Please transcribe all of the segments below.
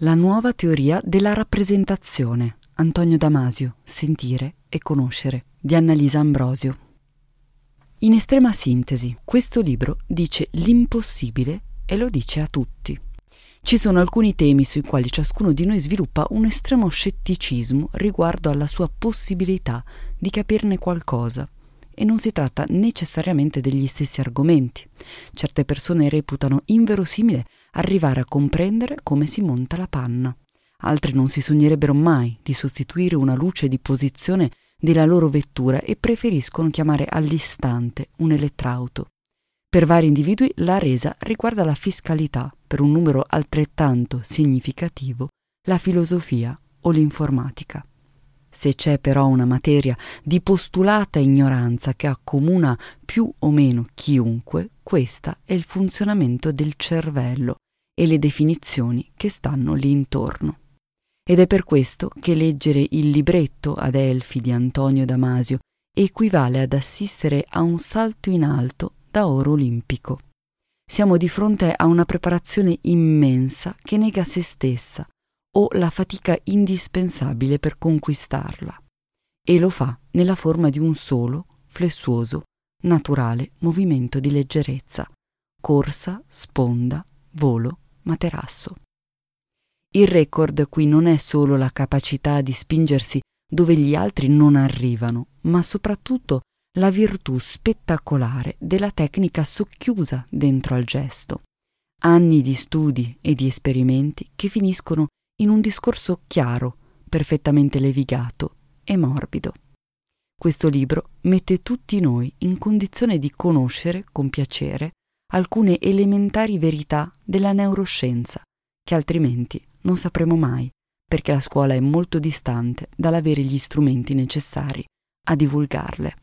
La nuova teoria della rappresentazione. Antonio Damasio, Sentire e conoscere, di Annalisa Ambrosio. In estrema sintesi, questo libro dice l'impossibile e lo dice a tutti. Ci sono alcuni temi sui quali ciascuno di noi sviluppa un estremo scetticismo riguardo alla sua possibilità di capirne qualcosa e non si tratta necessariamente degli stessi argomenti. Certe persone reputano inverosimile arrivare a comprendere come si monta la panna. Altri non si sognerebbero mai di sostituire una luce di posizione della loro vettura e preferiscono chiamare all'istante un elettrauto. Per vari individui la resa riguarda la fiscalità, per un numero altrettanto significativo la filosofia o l'informatica. Se c'è però una materia di postulata ignoranza che accomuna più o meno chiunque, questa è il funzionamento del cervello e le definizioni che stanno lì intorno. Ed è per questo che leggere il libretto ad Elfi di Antonio Damasio equivale ad assistere a un salto in alto da oro olimpico. Siamo di fronte a una preparazione immensa che nega se stessa, o la fatica indispensabile per conquistarla, e lo fa nella forma di un solo, flessuoso, naturale movimento di leggerezza, corsa, sponda, volo, materasso. Il record qui non è solo la capacità di spingersi dove gli altri non arrivano, ma soprattutto la virtù spettacolare della tecnica socchiusa dentro al gesto. Anni di studi e di esperimenti che finiscono in un discorso chiaro, perfettamente levigato e morbido. Questo libro mette tutti noi in condizione di conoscere con piacere alcune elementari verità della neuroscienza che altrimenti non sapremo mai, perché la scuola è molto distante dall'avere gli strumenti necessari a divulgarle.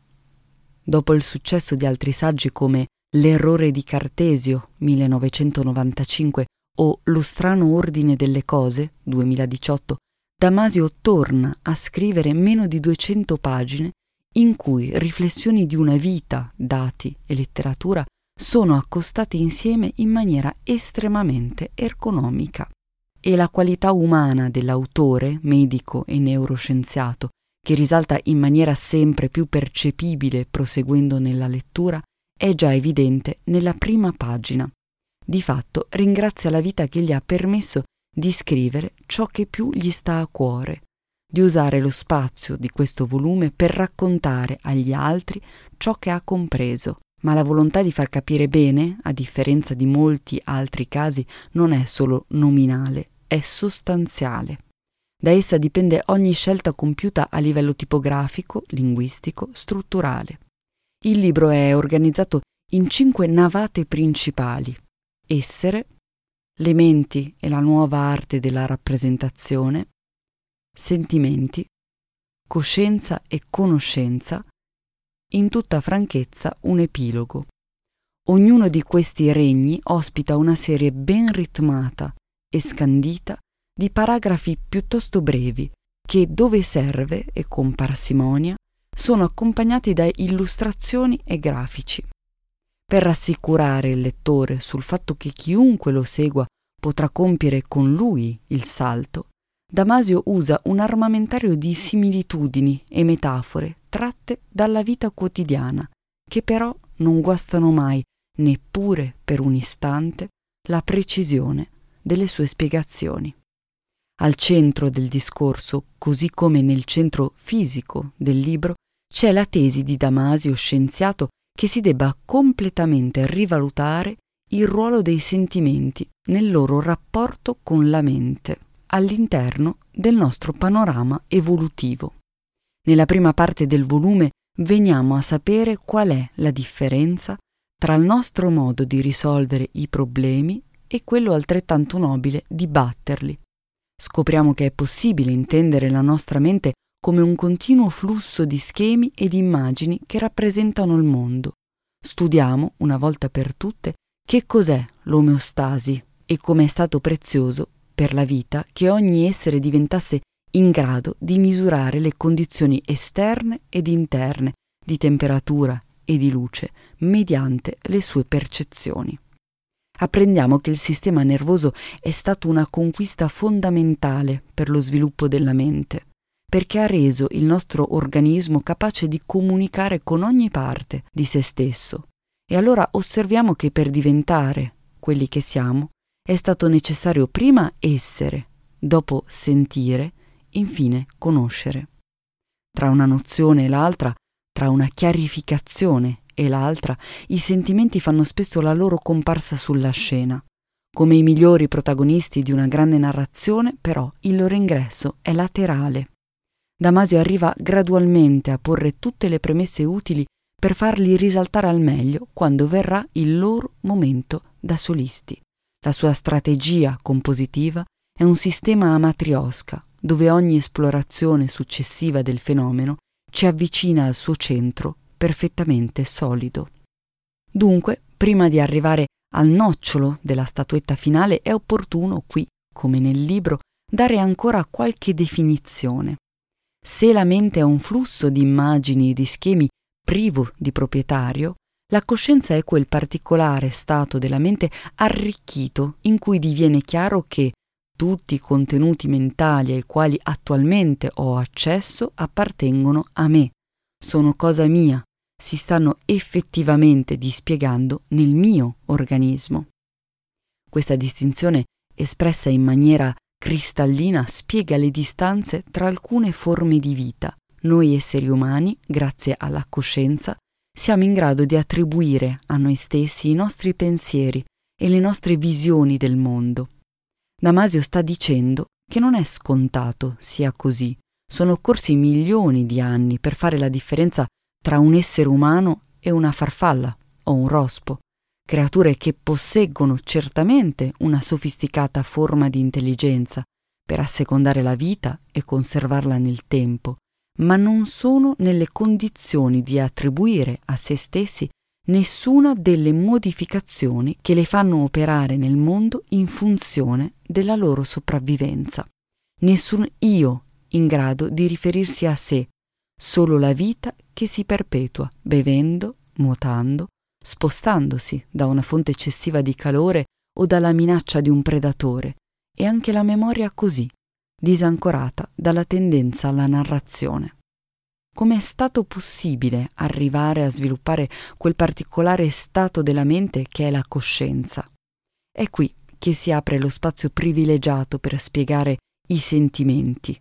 Dopo il successo di altri saggi come L'errore di Cartesio 1995 o Lo strano ordine delle cose 2018, Damasio torna a scrivere meno di 200 pagine in cui riflessioni di una vita, dati e letteratura sono accostate insieme in maniera estremamente ergonomica. E la qualità umana dell'autore, medico e neuroscienziato, che risalta in maniera sempre più percepibile proseguendo nella lettura, è già evidente nella prima pagina, di fatto ringrazia la vita che gli ha permesso di scrivere ciò che più gli sta a cuore, di usare lo spazio di questo volume per raccontare agli altri ciò che ha compreso. Ma la volontà di far capire bene, a differenza di molti altri casi, non è solo nominale, è sostanziale. Da essa dipende ogni scelta compiuta a livello tipografico, linguistico, strutturale. Il libro è organizzato in cinque navate principali, essere, le menti e la nuova arte della rappresentazione, sentimenti, coscienza e conoscenza, in tutta franchezza un epilogo. Ognuno di questi regni ospita una serie ben ritmata e scandita di paragrafi piuttosto brevi che, dove serve e con parsimonia, sono accompagnati da illustrazioni e grafici per rassicurare il lettore sul fatto che chiunque lo segua potrà compiere con lui il salto, Damasio usa un armamentario di similitudini e metafore tratte dalla vita quotidiana, che però non guastano mai, neppure per un istante, la precisione delle sue spiegazioni. Al centro del discorso, così come nel centro fisico del libro, c'è la tesi di Damasio scienziato che si debba completamente rivalutare il ruolo dei sentimenti nel loro rapporto con la mente all'interno del nostro panorama evolutivo. Nella prima parte del volume veniamo a sapere qual è la differenza tra il nostro modo di risolvere i problemi e quello altrettanto nobile di batterli. Scopriamo che è possibile intendere la nostra mente come un continuo flusso di schemi e di immagini che rappresentano il mondo. Studiamo, una volta per tutte, che cos'è l'omeostasi e come è stato prezioso per la vita che ogni essere diventasse in grado di misurare le condizioni esterne ed interne di temperatura e di luce mediante le sue percezioni. apprendiamo che il sistema nervoso è stato una conquista fondamentale per lo sviluppo della mente, perché ha reso il nostro organismo capace di comunicare con ogni parte di se stesso. E allora osserviamo che per diventare quelli che siamo è stato necessario prima essere, dopo sentire, infine conoscere. Tra una nozione e l'altra, tra una chiarificazione e l'altra, i sentimenti fanno spesso la loro comparsa sulla scena. Come i migliori protagonisti di una grande narrazione, però, il loro ingresso è laterale. Damasio arriva gradualmente a porre tutte le premesse utili per farli risaltare al meglio quando verrà il loro momento da solisti. La sua strategia compositiva è un sistema a matriosca, dove ogni esplorazione successiva del fenomeno ci avvicina al suo centro perfettamente solido. Dunque, prima di arrivare al nocciolo della statuetta finale, è opportuno qui, come nel libro, dare ancora qualche definizione. Se la mente è un flusso di immagini e di schemi privo di proprietario, la coscienza è quel particolare stato della mente arricchito in cui diviene chiaro che tutti i contenuti mentali ai quali attualmente ho accesso appartengono a me, sono cosa mia, si stanno effettivamente dispiegando nel mio organismo. Questa distinzione, espressa in maniera cristallina, spiega le distanze tra alcune forme di vita. Noi esseri umani, grazie alla coscienza, siamo in grado di attribuire a noi stessi i nostri pensieri e le nostre visioni del mondo. Damasio sta dicendo che non è scontato sia così. Sono occorsi milioni di anni per fare la differenza tra un essere umano e una farfalla o un rospo, creature che posseggono certamente una sofisticata forma di intelligenza per assecondare la vita e conservarla nel tempo, ma non sono nelle condizioni di attribuire a se stessi nessuna delle modificazioni che le fanno operare nel mondo in funzione della loro sopravvivenza. Nessun io in grado di riferirsi a sé, solo la vita che si perpetua bevendo, nuotando, spostandosi da una fonte eccessiva di calore o dalla minaccia di un predatore, e anche la memoria così, disancorata dalla tendenza alla narrazione. Come è stato possibile arrivare a sviluppare quel particolare stato della mente che è la coscienza? È qui che si apre lo spazio privilegiato per spiegare i sentimenti,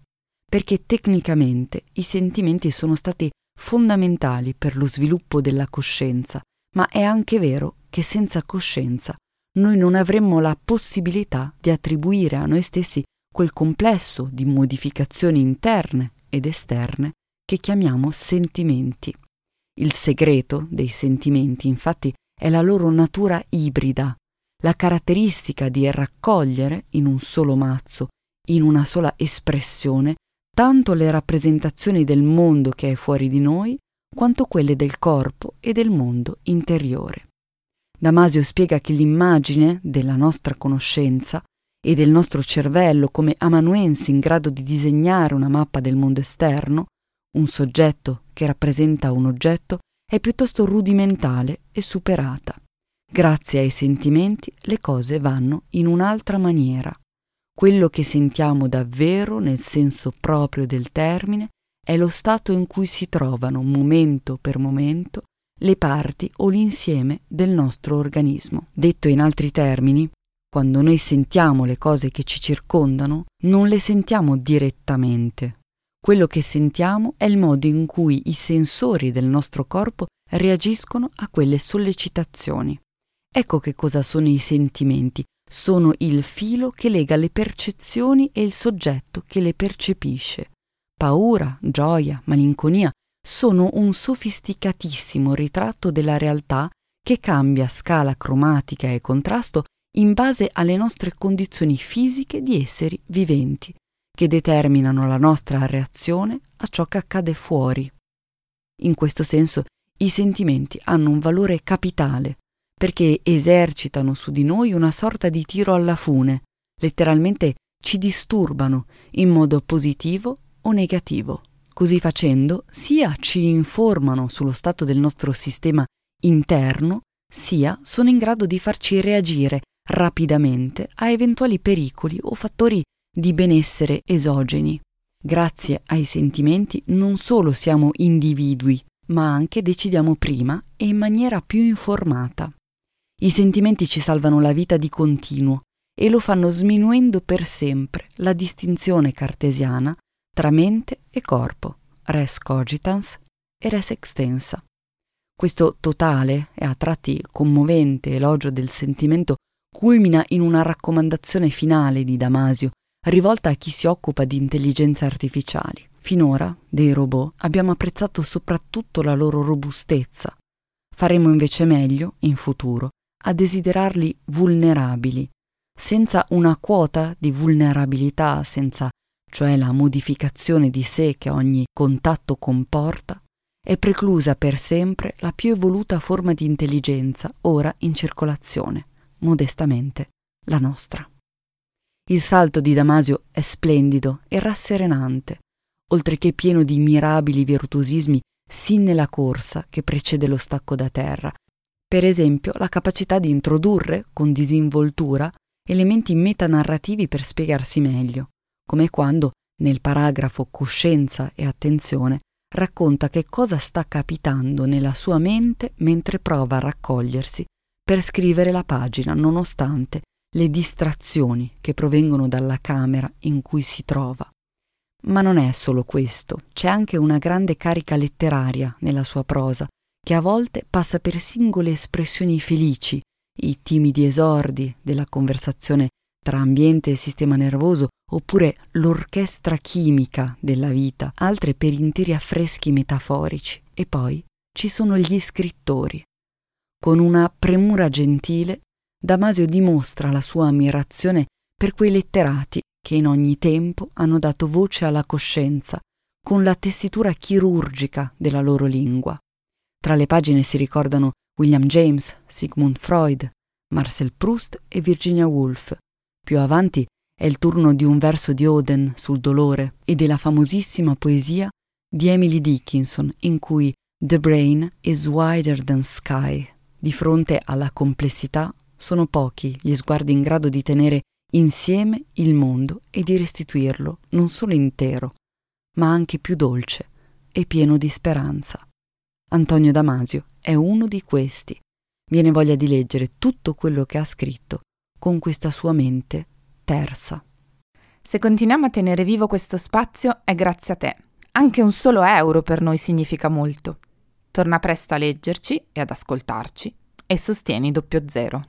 perché tecnicamente i sentimenti sono stati fondamentali per lo sviluppo della coscienza, ma è anche vero che senza coscienza noi non avremmo la possibilità di attribuire a noi stessi quel complesso di modificazioni interne ed esterne che chiamiamo sentimenti. Il segreto dei sentimenti, infatti, è la loro natura ibrida, la caratteristica di raccogliere in un solo mazzo, in una sola espressione, tanto le rappresentazioni del mondo che è fuori di noi, quanto quelle del corpo e del mondo interiore. Damasio spiega che l'immagine della nostra conoscenza e del nostro cervello come amanuensi in grado di disegnare una mappa del mondo esterno, un soggetto che rappresenta un oggetto, è piuttosto rudimentale e superata. Grazie ai sentimenti le cose vanno in un'altra maniera. Quello che sentiamo davvero nel senso proprio del termine è lo stato in cui si trovano momento per momento le parti o l'insieme del nostro organismo. Detto in altri termini, quando noi sentiamo le cose che ci circondano, non le sentiamo direttamente. Quello che sentiamo è il modo in cui i sensori del nostro corpo reagiscono a quelle sollecitazioni. Ecco che cosa sono i sentimenti, sono il filo che lega le percezioni e il soggetto che le percepisce. Paura, gioia, malinconia sono un sofisticatissimo ritratto della realtà che cambia scala cromatica e contrasto in base alle nostre condizioni fisiche di esseri viventi, che determinano la nostra reazione a ciò che accade fuori. In questo senso i sentimenti hanno un valore capitale, perché esercitano su di noi una sorta di tiro alla fune, letteralmente ci disturbano in modo positivo o negativo. Così facendo, sia ci informano sullo stato del nostro sistema interno, sia sono in grado di farci reagire rapidamente a eventuali pericoli o fattori di benessere esogeni. Grazie ai sentimenti non solo siamo individui, ma anche decidiamo prima e in maniera più informata. I sentimenti ci salvano la vita di continuo e lo fanno sminuendo per sempre la distinzione cartesiana tra mente e corpo, res cogitans e res extensa. Questo totale e a tratti commovente elogio del sentimento culmina in una raccomandazione finale di Damasio, rivolta a chi si occupa di intelligenze artificiali. Finora, dei robot, abbiamo apprezzato soprattutto la loro robustezza. Faremo invece meglio, in futuro, a desiderarli vulnerabili, senza una quota di vulnerabilità, senza cioè la modificazione di sé che ogni contatto comporta, è preclusa per sempre la più evoluta forma di intelligenza ora in circolazione, modestamente la nostra. Il salto di Damasio è splendido e rasserenante, oltre che pieno di mirabili virtuosismi sin nella corsa che precede lo stacco da terra, per esempio la capacità di introdurre, con disinvoltura, elementi metanarrativi per spiegarsi meglio, come quando, nel paragrafo Coscienza e attenzione, racconta che cosa sta capitando nella sua mente mentre prova a raccogliersi per scrivere la pagina nonostante le distrazioni che provengono dalla camera in cui si trova. Ma non è solo questo, c'è anche una grande carica letteraria nella sua prosa, che a volte passa per singole espressioni felici, i timidi esordi della conversazione tra ambiente e sistema nervoso, oppure l'orchestra chimica della vita, altre per interi affreschi metaforici. E poi ci sono gli scrittori. Con una premura gentile, Damasio dimostra la sua ammirazione per quei letterati che in ogni tempo hanno dato voce alla coscienza, con la tessitura chirurgica della loro lingua. Tra le pagine si ricordano William James, Sigmund Freud, Marcel Proust e Virginia Woolf, più avanti è il turno di un verso di Oden sul dolore e della famosissima poesia di Emily Dickinson in cui The brain is wider than sky. Di fronte alla complessità sono pochi gli sguardi in grado di tenere insieme il mondo e di restituirlo non solo intero, ma anche più dolce e pieno di speranza. Antonio Damasio è uno di questi. Viene voglia di leggere tutto quello che ha scritto con questa sua mente tersa. Se continuiamo a tenere vivo questo spazio è grazie a te. Anche un solo euro per noi significa molto. Torna presto a leggerci e ad ascoltarci e sostieni doppio zero.